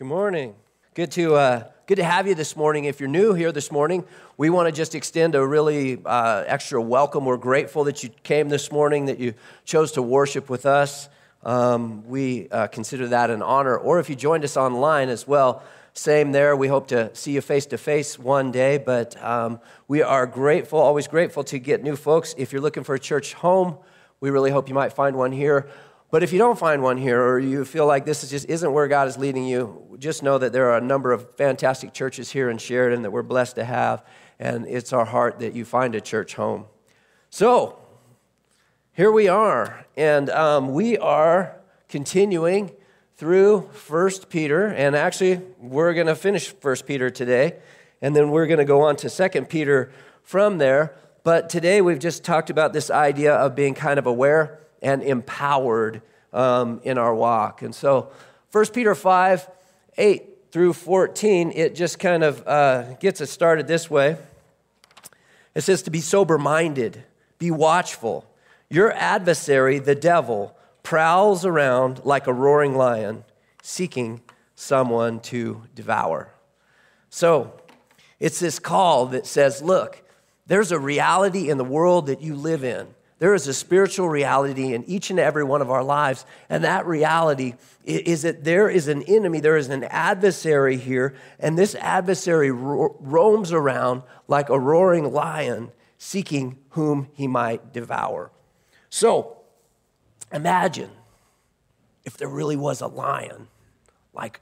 Good morning. Good to, uh, good to have you this morning. If you're new here this morning, we want to just extend a really uh, extra welcome. We're grateful that you came this morning, that you chose to worship with us. Um, we uh, consider that an honor. Or if you joined us online as well, same there. We hope to see you face to face one day, but um, we are grateful, always grateful to get new folks. If you're looking for a church home, we really hope you might find one here. But if you don't find one here or you feel like this just isn't where God is leading you, just know that there are a number of fantastic churches here in Sheridan that we're blessed to have, and it's our heart that you find a church home. So, here we are, and um, we are continuing through First Peter, and actually, we're going to finish First Peter today, and then we're going to go on to Second Peter from there. But today, we've just talked about this idea of being kind of aware and empowered um, in our walk. And so, 1 Peter 5 8 through 14, it just kind of uh, gets us started this way. It says to be sober minded, be watchful. Your adversary, the devil, prowls around like a roaring lion, seeking someone to devour. So, it's this call that says, look, there's a reality in the world that you live in there is a spiritual reality in each and every one of our lives. And that reality is that there is an enemy, there is an adversary here, and this adversary ro- roams around like a roaring lion, seeking whom he might devour. So imagine if there really was a lion, like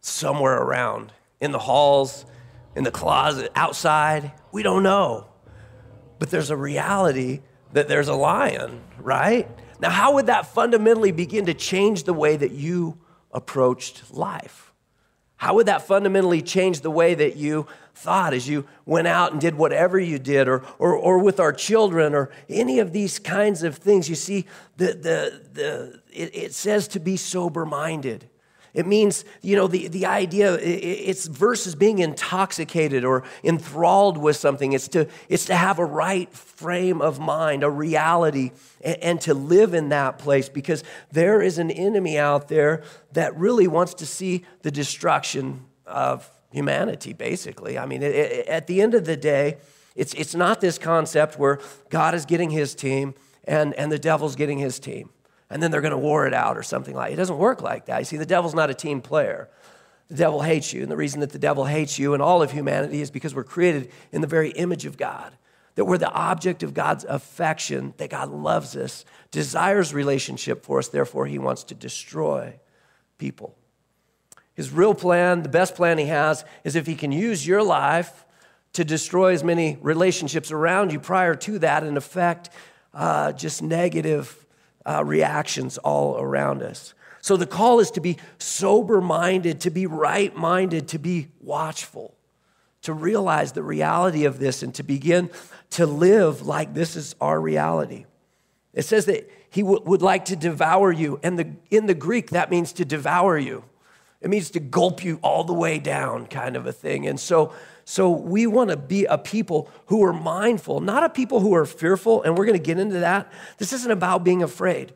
somewhere around in the halls, in the closet, outside. We don't know but there's a reality that there's a lion, right? Now, how would that fundamentally begin to change the way that you approached life? How would that fundamentally change the way that you thought as you went out and did whatever you did, or, or, or with our children, or any of these kinds of things? You see, the, the, the, it, it says to be sober minded. It means, you know, the, the idea, it's versus being intoxicated or enthralled with something. It's to, it's to have a right frame of mind, a reality, and, and to live in that place because there is an enemy out there that really wants to see the destruction of humanity, basically. I mean, it, it, at the end of the day, it's, it's not this concept where God is getting his team and, and the devil's getting his team and then they're going to war it out or something like that. it doesn't work like that you see the devil's not a team player the devil hates you and the reason that the devil hates you and all of humanity is because we're created in the very image of god that we're the object of god's affection that god loves us desires relationship for us therefore he wants to destroy people his real plan the best plan he has is if he can use your life to destroy as many relationships around you prior to that and affect uh, just negative uh, reactions all around us. So the call is to be sober minded, to be right minded, to be watchful, to realize the reality of this and to begin to live like this is our reality. It says that he w- would like to devour you, and the, in the Greek, that means to devour you. It means to gulp you all the way down, kind of a thing. And so so we want to be a people who are mindful, not a people who are fearful, and we're going to get into that. This isn't about being afraid.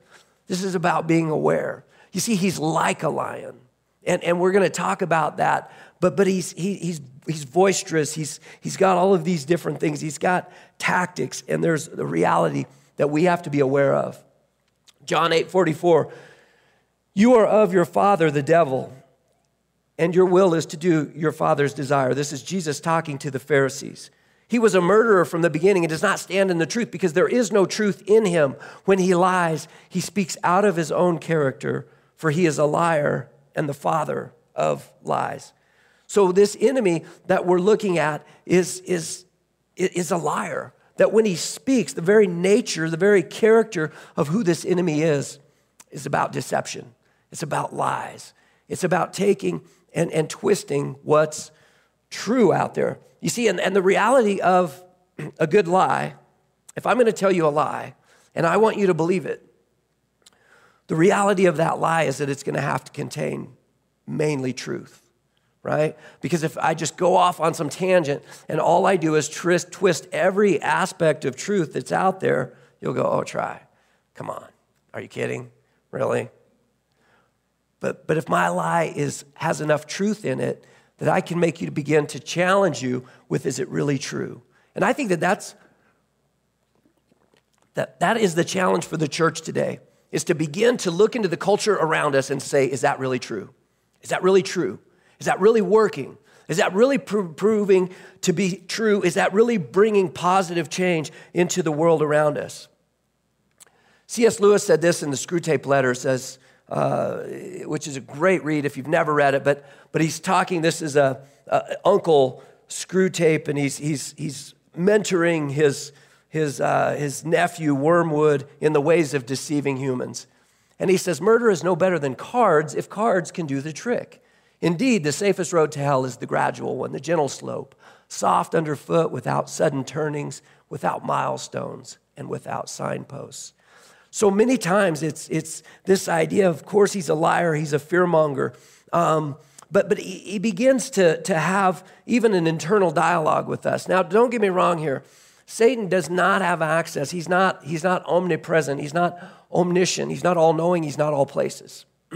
This is about being aware. You see, he's like a lion. And, and we're going to talk about that. But, but he's, he, he's, he's boisterous. He's, he's got all of these different things. He's got tactics, and there's the reality that we have to be aware of. John 8 44, you are of your father, the devil and your will is to do your father's desire. This is Jesus talking to the Pharisees. He was a murderer from the beginning and does not stand in the truth because there is no truth in him. When he lies, he speaks out of his own character, for he is a liar and the father of lies. So, this enemy that we're looking at is, is, is a liar. That when he speaks, the very nature, the very character of who this enemy is, is about deception. It's about lies. It's about taking and, and twisting what's true out there. You see, and, and the reality of a good lie, if I'm going to tell you a lie and I want you to believe it, the reality of that lie is that it's going to have to contain mainly truth, right? Because if I just go off on some tangent and all I do is twist, twist every aspect of truth that's out there, you'll go, oh, Tri. Come on. Are you kidding? Really? But, but if my lie is, has enough truth in it that I can make you to begin to challenge you with is it really true? And I think that that's that, that is the challenge for the church today is to begin to look into the culture around us and say, is that really true? Is that really true? Is that really working? Is that really proving to be true? Is that really bringing positive change into the world around us? C.S. Lewis said this in the Screwtape Letter, says, uh, which is a great read if you've never read it, but, but he's talking, this is a, a Uncle Screwtape, and he's, he's, he's mentoring his, his, uh, his nephew Wormwood in the ways of deceiving humans. And he says, Murder is no better than cards if cards can do the trick. Indeed, the safest road to hell is the gradual one, the gentle slope, soft underfoot, without sudden turnings, without milestones, and without signposts. So many times it's, it's this idea of course, he's a liar, he's a fearmonger. Um, but but he, he begins to, to have even an internal dialogue with us. Now, don't get me wrong here. Satan does not have access. He's not, he's not omnipresent. He's not omniscient. He's not all knowing. He's not all places.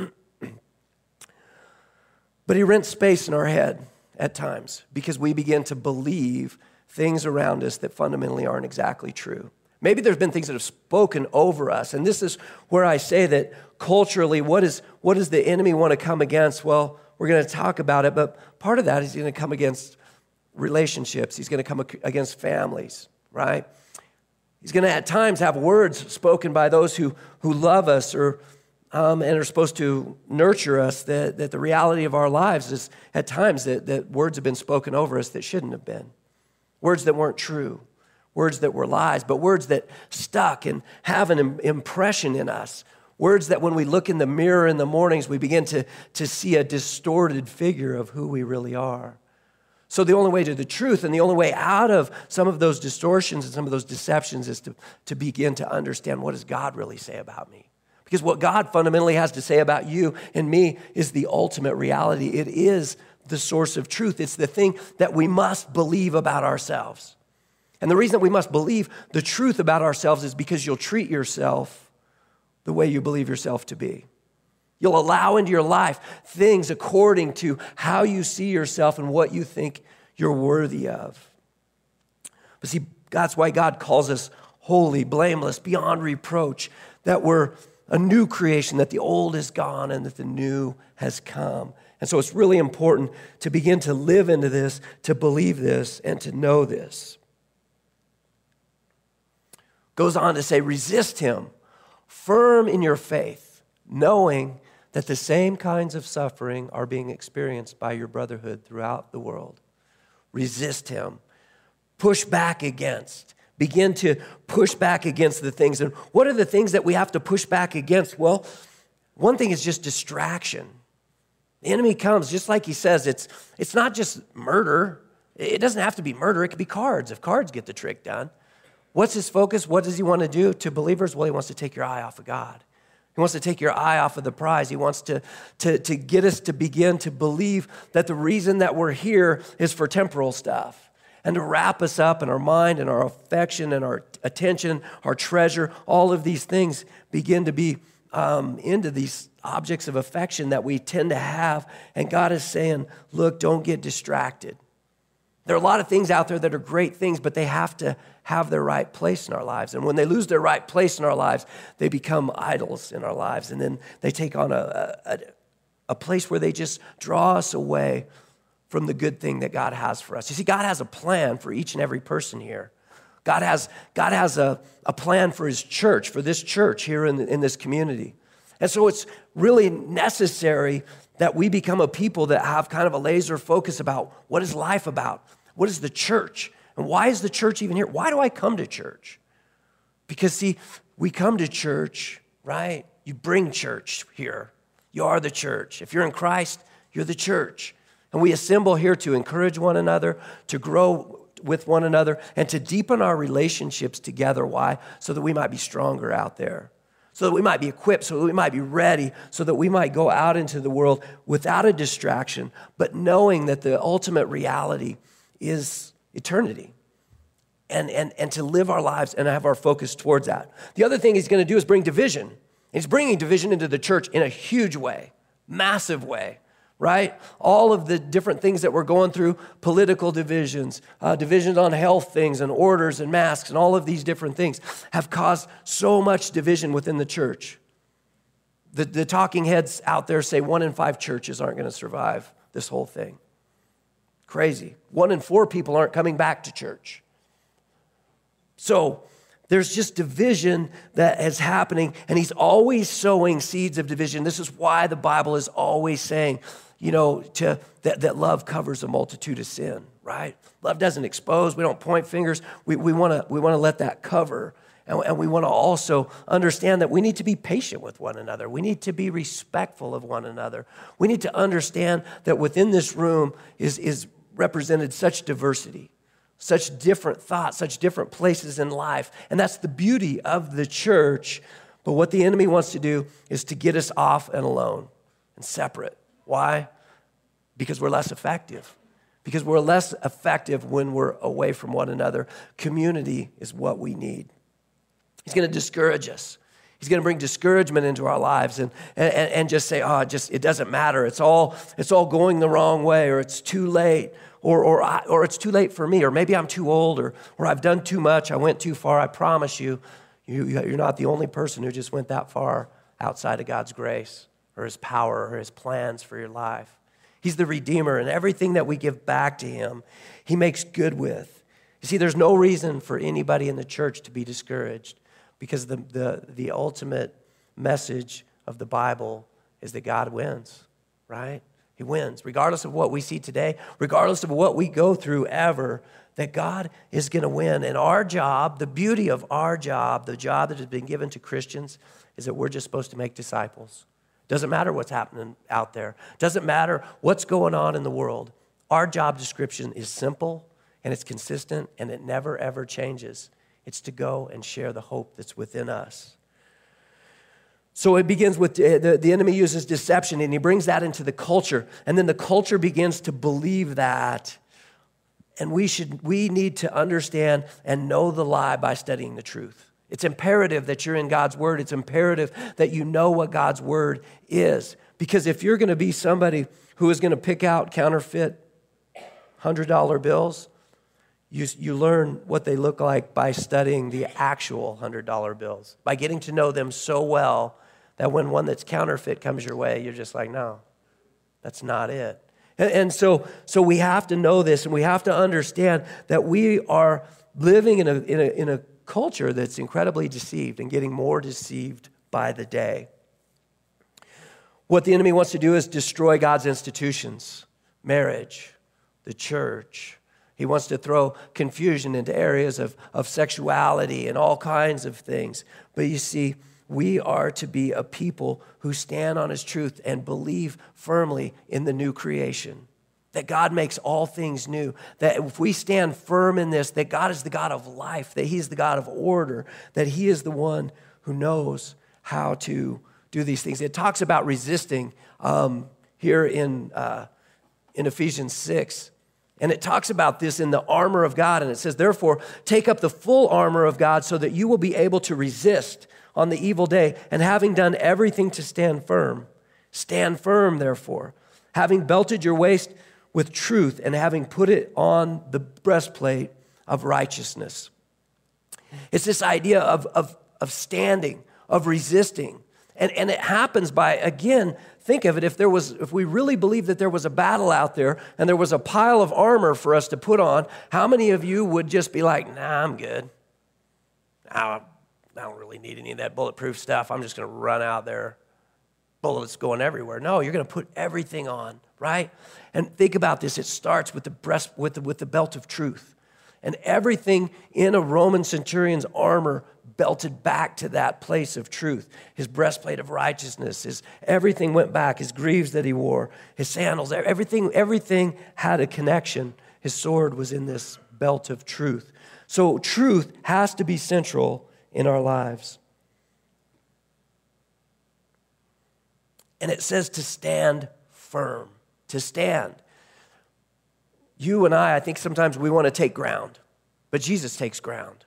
but he rents space in our head at times because we begin to believe things around us that fundamentally aren't exactly true. Maybe there's been things that have spoken over us. And this is where I say that culturally, what, is, what does the enemy want to come against? Well, we're going to talk about it, but part of that is going to come against relationships, he's going to come against families right? He's going to at times have words spoken by those who, who love us or um, and are supposed to nurture us that, that the reality of our lives is at times that, that words have been spoken over us that shouldn't have been. Words that weren't true, words that were lies, but words that stuck and have an impression in us. Words that when we look in the mirror in the mornings, we begin to, to see a distorted figure of who we really are. So, the only way to the truth and the only way out of some of those distortions and some of those deceptions is to, to begin to understand what does God really say about me? Because what God fundamentally has to say about you and me is the ultimate reality. It is the source of truth, it's the thing that we must believe about ourselves. And the reason that we must believe the truth about ourselves is because you'll treat yourself the way you believe yourself to be. You'll allow into your life things according to how you see yourself and what you think you're worthy of. But see, that's why God calls us holy, blameless, beyond reproach, that we're a new creation, that the old is gone and that the new has come. And so it's really important to begin to live into this, to believe this, and to know this. Goes on to say, resist him, firm in your faith, knowing that the same kinds of suffering are being experienced by your brotherhood throughout the world. Resist him, push back against, begin to push back against the things. And what are the things that we have to push back against? Well, one thing is just distraction. The enemy comes, just like he says, it's, it's not just murder. It doesn't have to be murder, it could be cards if cards get the trick done. What's his focus? What does he want to do to believers? Well, he wants to take your eye off of God. He wants to take your eye off of the prize. He wants to, to, to get us to begin to believe that the reason that we're here is for temporal stuff and to wrap us up in our mind and our affection and our attention, our treasure. All of these things begin to be um, into these objects of affection that we tend to have. And God is saying, look, don't get distracted. There are a lot of things out there that are great things, but they have to have their right place in our lives. And when they lose their right place in our lives, they become idols in our lives. And then they take on a, a, a place where they just draw us away from the good thing that God has for us. You see, God has a plan for each and every person here. God has, God has a, a plan for his church, for this church here in, in this community. And so it's really necessary that we become a people that have kind of a laser focus about what is life about? What is the church? And why is the church even here? Why do I come to church? Because, see, we come to church, right? You bring church here. You are the church. If you're in Christ, you're the church. And we assemble here to encourage one another, to grow with one another, and to deepen our relationships together. Why? So that we might be stronger out there so that we might be equipped, so that we might be ready, so that we might go out into the world without a distraction, but knowing that the ultimate reality is eternity. And, and, and to live our lives and have our focus towards that. The other thing he's to do is bring division. He's bringing division into the church in a huge way, massive way right? All of the different things that we're going through political divisions, uh, divisions on health things, and orders and masks, and all of these different things have caused so much division within the church. The, the talking heads out there say one in five churches aren't going to survive this whole thing. Crazy. One in four people aren't coming back to church. So, there's just division that is happening, and he's always sowing seeds of division. This is why the Bible is always saying, you know, to, that, that love covers a multitude of sin, right? Love doesn't expose. We don't point fingers. We, we want to we wanna let that cover. And, and we want to also understand that we need to be patient with one another. We need to be respectful of one another. We need to understand that within this room is, is represented such diversity, such different thoughts, such different places in life. And that's the beauty of the church. But what the enemy wants to do is to get us off and alone and separate. Why? Because we're less effective. Because we're less effective when we're away from one another. Community is what we need. He's going to discourage us. He's going to bring discouragement into our lives and, and, and just say, oh, just, it doesn't matter. It's all, it's all going the wrong way, or it's too late, or, or, I, or it's too late for me, or maybe I'm too old, or, or I've done too much. I went too far. I promise you, you, you're not the only person who just went that far outside of God's grace or his power or his plans for your life. He's the Redeemer, and everything that we give back to him, he makes good with. You see, there's no reason for anybody in the church to be discouraged because the, the, the ultimate message of the Bible is that God wins, right? He wins. Regardless of what we see today, regardless of what we go through ever, that God is going to win. And our job, the beauty of our job, the job that has been given to Christians, is that we're just supposed to make disciples. Doesn't matter what's happening out there. Doesn't matter what's going on in the world. Our job description is simple and it's consistent and it never ever changes. It's to go and share the hope that's within us. So it begins with uh, the, the enemy uses deception and he brings that into the culture. And then the culture begins to believe that. And we, should, we need to understand and know the lie by studying the truth. It's imperative that you're in God's word. It's imperative that you know what God's word is. Because if you're going to be somebody who is going to pick out counterfeit $100 bills, you, you learn what they look like by studying the actual $100 bills, by getting to know them so well that when one that's counterfeit comes your way, you're just like, no, that's not it. And, so, so we have to know this and we have to understand that we are living in a, in a, in a culture that's incredibly deceived and getting more deceived by the day. What the enemy wants to do is destroy God's institutions, marriage, the church. He wants to throw confusion into areas of, of sexuality and all kinds of things. But you see, we are to be a people who stand on his truth and believe firmly in the new creation that God makes all things new, that if we stand firm in this, that God is the God of life, that He is the God of order, that He is the one who knows how to do these things. It talks about resisting um, here in, uh, in Ephesians 6. And it talks about this in the armor of God. And it says, therefore, take up the full armor of God so that you will be able to resist on the evil day. And having done everything to stand firm, stand firm, therefore, having belted your waist with truth and having put it on the breastplate of righteousness. It's this idea of, of, of standing, of resisting. And, and it happens by, again, think of it if there was if we really believe that there was a battle out there and there was a pile of armor for us to put on how many of you would just be like nah i'm good nah, i don't really need any of that bulletproof stuff i'm just going to run out there bullets going everywhere. No you're going to put everything on right? And think about this it starts with the breast with the, with the belt of truth. And everything in a roman centurion's armor belted back to that place of truth. His breastplate of righteousness his everything went back his greaves that he wore his sandals everything everything had a connection. His sword was in this belt of truth. So truth has to be central in our lives and it says to stand firm to stand. You and I, I think sometimes we want to take ground, but Jesus takes ground.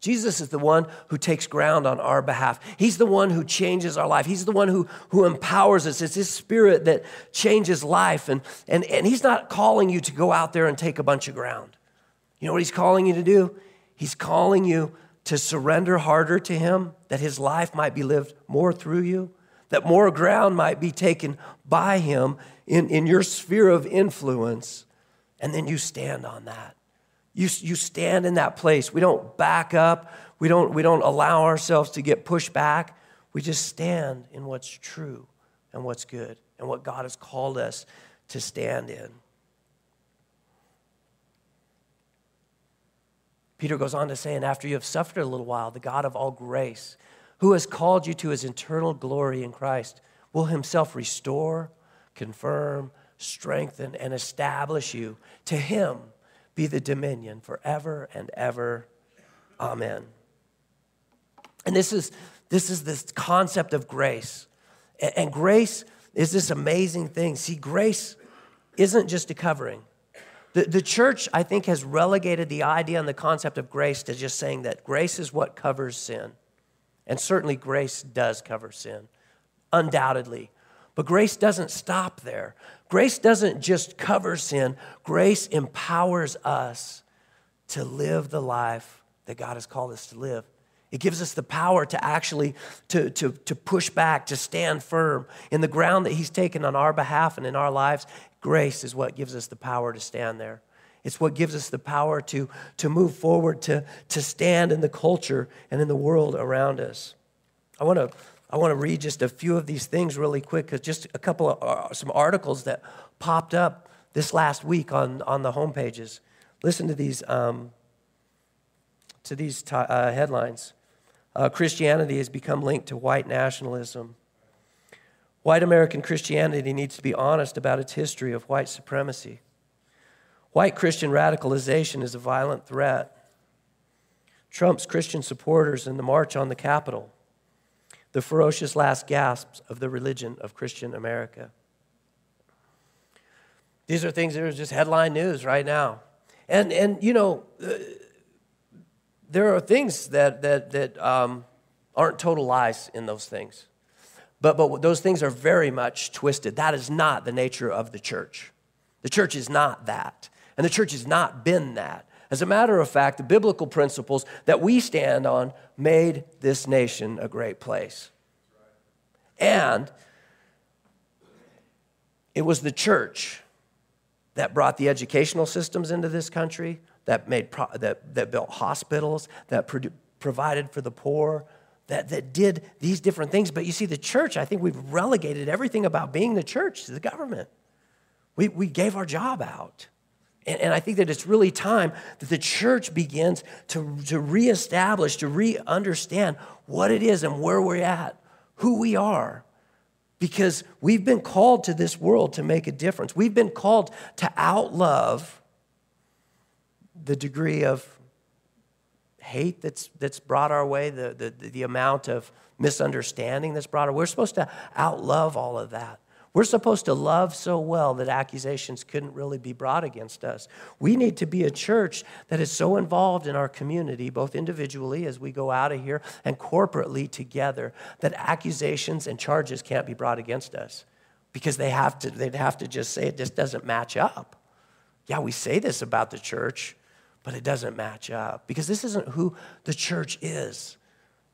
Jesus is the one who takes ground on our behalf. He's the one who changes our life. He's the one who, who empowers us. It's His Spirit that changes life. And, and, and He's not calling you to go out there and take a bunch of ground. You know what He's calling you to do? He's calling you to surrender harder to Him, that His life might be lived more through you, that more ground might be taken by Him in, in your sphere of influence. And then you stand on that. You, you stand in that place. We don't back up. We don't, we don't allow ourselves to get pushed back. We just stand in what's true and what's good and what God has called us to stand in. Peter goes on to say, and after you have suffered a little while, the God of all grace, who has called you to his eternal glory in Christ, will himself restore, confirm, strengthen, and establish you. To him be the dominion forever and ever. Amen. And this is this is this concept of grace. And, grace is this amazing thing. See, grace isn't just a covering. The, the church, I think, has relegated the idea and the concept of grace to just saying that grace is what covers sin. And certainly, grace does cover sin, undoubtedly. But grace doesn't stop there. Grace doesn't just cover sin, grace empowers us to live the life that God has called us to live. It gives us the power to actually to, to, to push back, to stand firm in the ground that He's taken on our behalf and in our lives. Grace is what gives us the power to stand there. It's what gives us the power to, to move forward, to, to stand in the culture and in the world around us. I want to I want to read just a few of these things really quick because just a couple of uh, some articles that popped up this last week on, on the home pages. Listen to these, um, to these t- uh, headlines. Uh, Christianity has become linked to white nationalism. White American Christianity needs to be honest about its history of white supremacy. White Christian radicalization is a violent threat. Trump's Christian supporters in the March on the Capitol the ferocious last gasps of the religion of Christian America. These are things that are just headline news right now. And, and you know, uh, there are things that, that, that um, aren't total lies in those things. But, but those things are very much twisted. That is not the nature of the church. The church is not that. And the church has not been that. As a matter of fact, the biblical principles that we stand on made this nation a great place. And it was the church that brought the educational systems into this country, that, made pro- that, that built hospitals, that pro- provided for the poor, that, that did these different things. But you see, the church, I think we've relegated everything about being the church to the government. We, we gave our job out. And, and I think that it's really time that the church begins to, to reestablish, to re understand what it is and where we're at, who we are. Because we've been called to this world to make a difference. We've been called to outlove the degree of hate that's, that's brought our way, the, the, the amount of misunderstanding that's brought our way. We're supposed to outlove all of that. We're supposed to love so well that accusations couldn't really be brought against us. We need to be a church that is so involved in our community, both individually as we go out of here and corporately together, that accusations and charges can't be brought against us because they have to, they'd have to just say it just doesn't match up. Yeah, we say this about the church, but it doesn't match up because this isn't who the church is.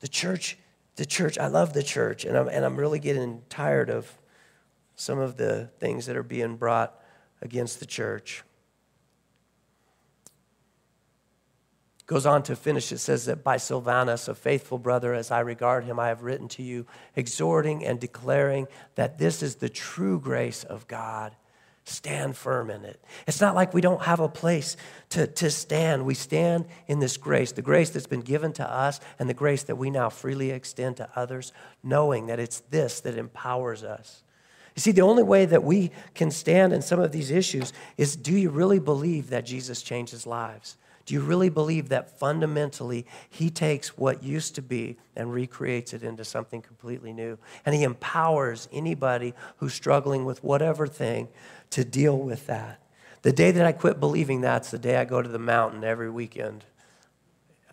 The church, the church, I love the church, and I'm, and I'm really getting tired of some of the things that are being brought against the church. Goes on to finish, it says that by Silvanus, a faithful brother, as I regard him, I have written to you, exhorting and declaring that this is the true grace of God. Stand firm in it. It's not like we don't have a place to, to stand. We stand in this grace, the grace that's been given to us and the grace that we now freely extend to others, knowing that it's this that empowers us. You see, the only way that we can stand in some of these issues is do you really believe that Jesus changes lives? Do you really believe that fundamentally he takes what used to be and recreates it into something completely new? And he empowers anybody who's struggling with whatever thing to deal with that. The day that I quit believing that's the day I go to the mountain every weekend.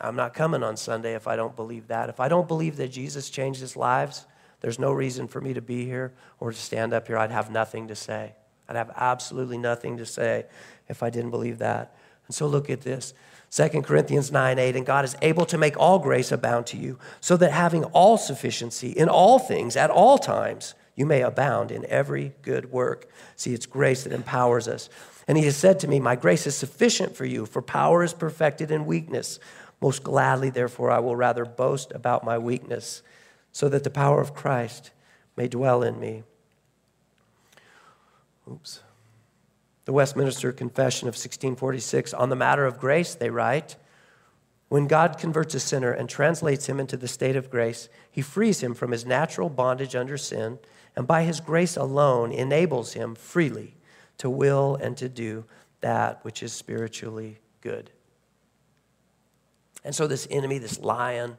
I'm not coming on Sunday if I don't believe that. If I don't believe that Jesus changed lives, there's no reason for me to be here or to stand up here. I'd have nothing to say. I'd have absolutely nothing to say if I didn't believe that. And so look at this. 2 Corinthians 9 8, and God is able to make all grace abound to you, so that having all sufficiency in all things at all times, you may abound in every good work. See, it's grace that empowers us. And he has said to me, My grace is sufficient for you, for power is perfected in weakness. Most gladly, therefore, I will rather boast about my weakness, so that the power of Christ may dwell in me. Oops. The Westminster Confession of 1646 on the matter of grace, they write, when God converts a sinner and translates him into the state of grace, he frees him from his natural bondage under sin, and by his grace alone enables him freely to will and to do that which is spiritually good. And so, this enemy, this lion,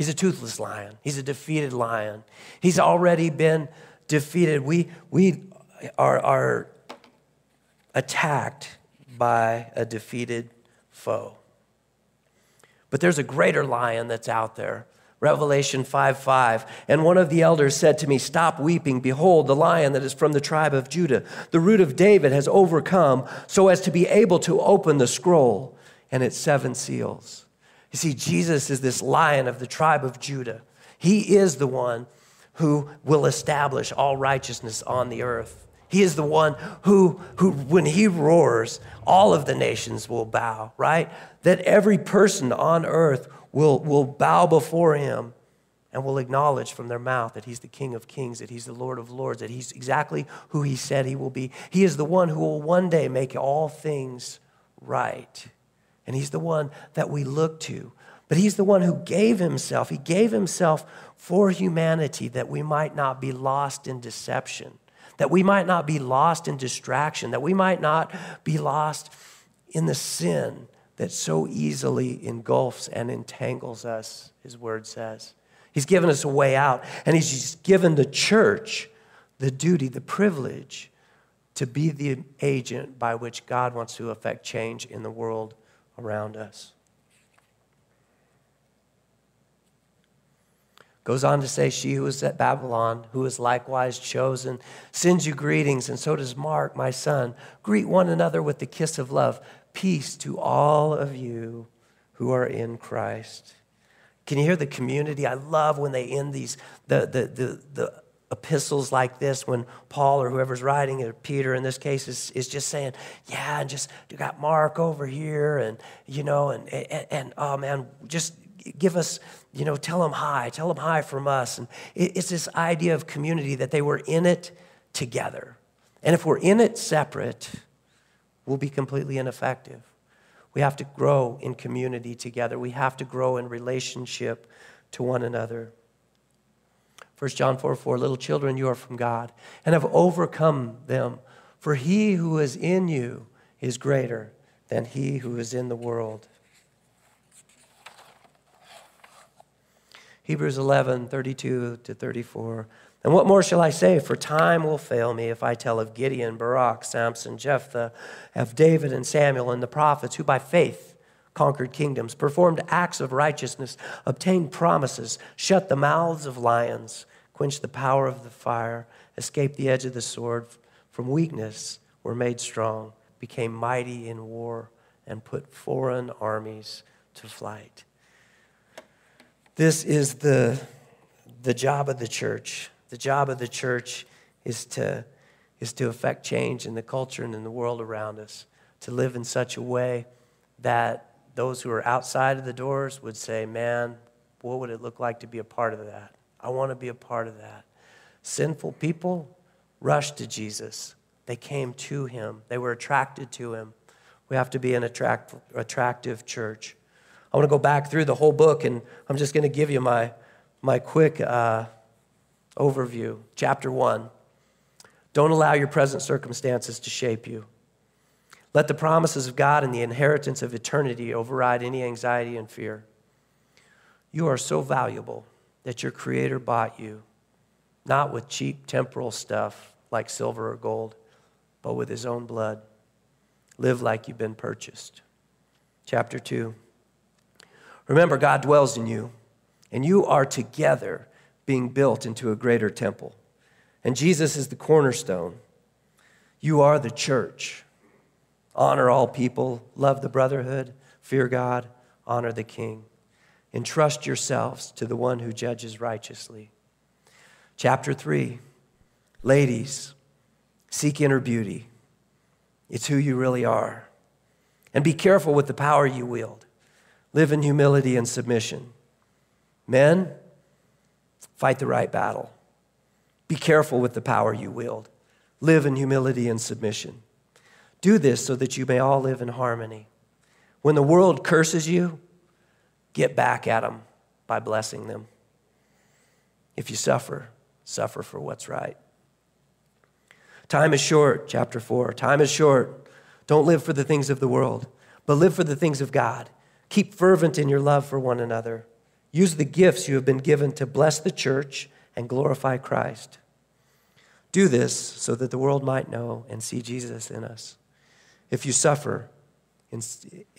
he's a toothless lion. He's a defeated lion. He's already been defeated. We, we are, are attacked by a defeated foe. But there's a greater lion that's out there. Revelation 5 5. And one of the elders said to me, Stop weeping. Behold, the lion that is from the tribe of Judah, the root of David, has overcome so as to be able to open the scroll and its seven seals. You see, Jesus is this lion of the tribe of Judah. He is the one who will establish all righteousness on the earth. He is the one who, who, when he roars, all of the nations will bow, right? That every person on earth will, will bow before him and will acknowledge from their mouth that he's the King of kings, that he's the Lord of lords, that he's exactly who he said he will be. He is the one who will one day make all things right. And he's the one that we look to. But he's the one who gave himself. He gave himself for humanity that we might not be lost in deception that we might not be lost in distraction, that we might not be lost in the sin that so easily engulfs and entangles us, his word says. He's given us a way out, and he's given the church the duty, the privilege to be the agent by which God wants to affect change in the world around us. Goes on to say, She who is at Babylon, who is likewise chosen, sends you greetings, and so does Mark, my son. Greet one another with the kiss of love. Peace to all of you who are in Christ. Can you hear the community? I love when they end these, the, the, the, the epistles like this when Paul or whoever's writing it, Peter in this case, is, is just saying, yeah, and just you got Mark over here, and you know, and, and, and oh man, just give us, you know, tell them hi, tell them hi from us. And it's this idea of community that they were in it together. And if we're in it separate, we'll be completely ineffective. We have to grow in community together. We have to grow in relationship to one another. 1 John 4 4, little children, you are from God and have overcome them. For he who is in you is greater than he who is in the world. Hebrews 11, 32 to 34. And what more shall I say? For time will fail me if I tell of Gideon, Barak, Samson, Jephthah, of David and Samuel and the prophets, who by faith conquered kingdoms, performed acts of righteousness, obtained promises, shut the mouths of lions, quenched the power of the fire, escaped the edge of the sword, from weakness were made strong, became mighty in war, and put foreign armies to flight. This is the, the job of the church. The job of the church is to, is to affect change in the culture and in the world around us, to live in such a way that those who are outside of the doors would say, Man, what would it look like to be a part of that? I want to be a part of that. Sinful people rushed to Jesus, they came to him, they were attracted to him. We have to be an attract, attractive church. I want to go back through the whole book, and I'm just going to give you my, my quick uh, overview. Chapter one Don't allow your present circumstances to shape you. Let the promises of God and the inheritance of eternity override any anxiety and fear. You are so valuable that your Creator bought you, not with cheap temporal stuff like silver or gold, but with His own blood. Live like you've been purchased. Chapter 2 Remember, God dwells in you, and you are together being built into a greater temple. And Jesus is the cornerstone. You are the church. Honor all people, love the brotherhood, fear God, honor the king. Entrust yourselves to the one who judges righteously. Chapter 3 Ladies, seek inner beauty. It's who you really are. And be careful with the power you wield. Live in humility and submission. Men, fight the right battle. Be careful with the power you wield. Live in humility and submission. Do this so that you may all live in harmony. When the world curses you, get back at them by blessing them. If you suffer, suffer for what's right. Time is short, chapter 4. Time is short. Don't live for the things of the world, but live for the things of God. Keep fervent in your love for one another. Use the gifts you have been given to bless the church and glorify Christ. Do this so that the world might know and see Jesus in us. If you suffer,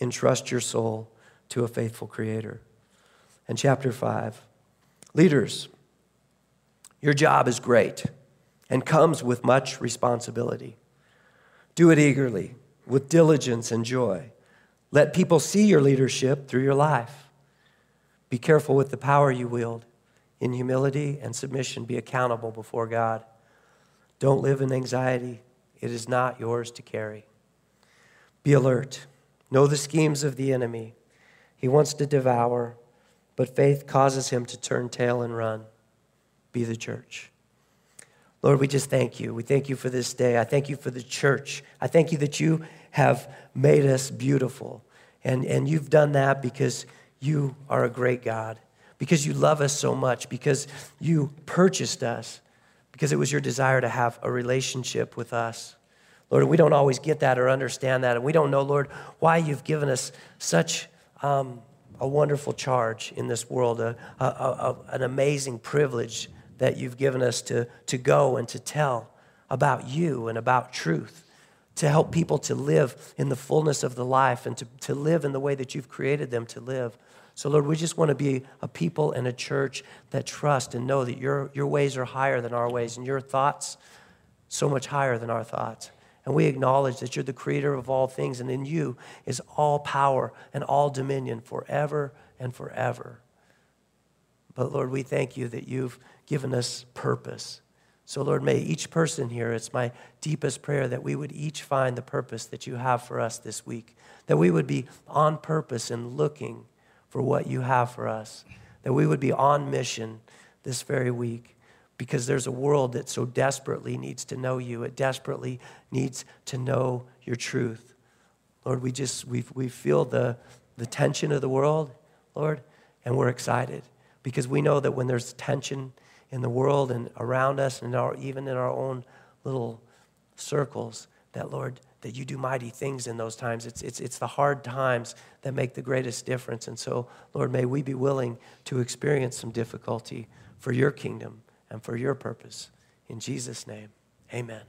entrust your soul to a faithful Creator. And chapter 5 Leaders, your job is great and comes with much responsibility. Do it eagerly, with diligence and joy. Let people see your leadership through your life. Be careful with the power you wield. In humility and submission, be accountable before God. Don't live in anxiety, it is not yours to carry. Be alert. Know the schemes of the enemy. He wants to devour, but faith causes him to turn tail and run. Be the church. Lord, we just thank you. We thank you for this day. I thank you for the church. I thank you that you have made us beautiful. And, and you've done that because you are a great God, because you love us so much, because you purchased us, because it was your desire to have a relationship with us. Lord, we don't always get that or understand that. And we don't know, Lord, why you've given us such um, a wonderful charge in this world, a, a, a, an amazing privilege that you've given us to, to go and to tell about you and about truth, to help people to live in the fullness of the life and to, to live in the way that you've created them to live. So, Lord, we just want to be a people and a church that trust and know that your, your ways are higher than our ways and your thoughts so much higher than our thoughts. And we acknowledge that you're the creator of all things, and in you is all power and all dominion forever and forever. But Lord, we thank you that you've given us purpose. So, Lord, may each person here, it's my deepest prayer that we would each find the purpose that you have for us this week, that we would be on purpose and looking for what you have for us, that we would be on mission this very week because there's a world that so desperately needs to know you. It desperately needs to know your truth. Lord, we just, we, we feel the, the tension of the world, Lord, and we're excited because we know that when there's tension in the world and around us and our, even in our own little circles that, Lord, that you do mighty things in those times. It's, it's, it's the hard times that make the greatest difference. And so, Lord, may we be willing to experience some difficulty for your kingdom and for your purpose. In Jesus' name, amen.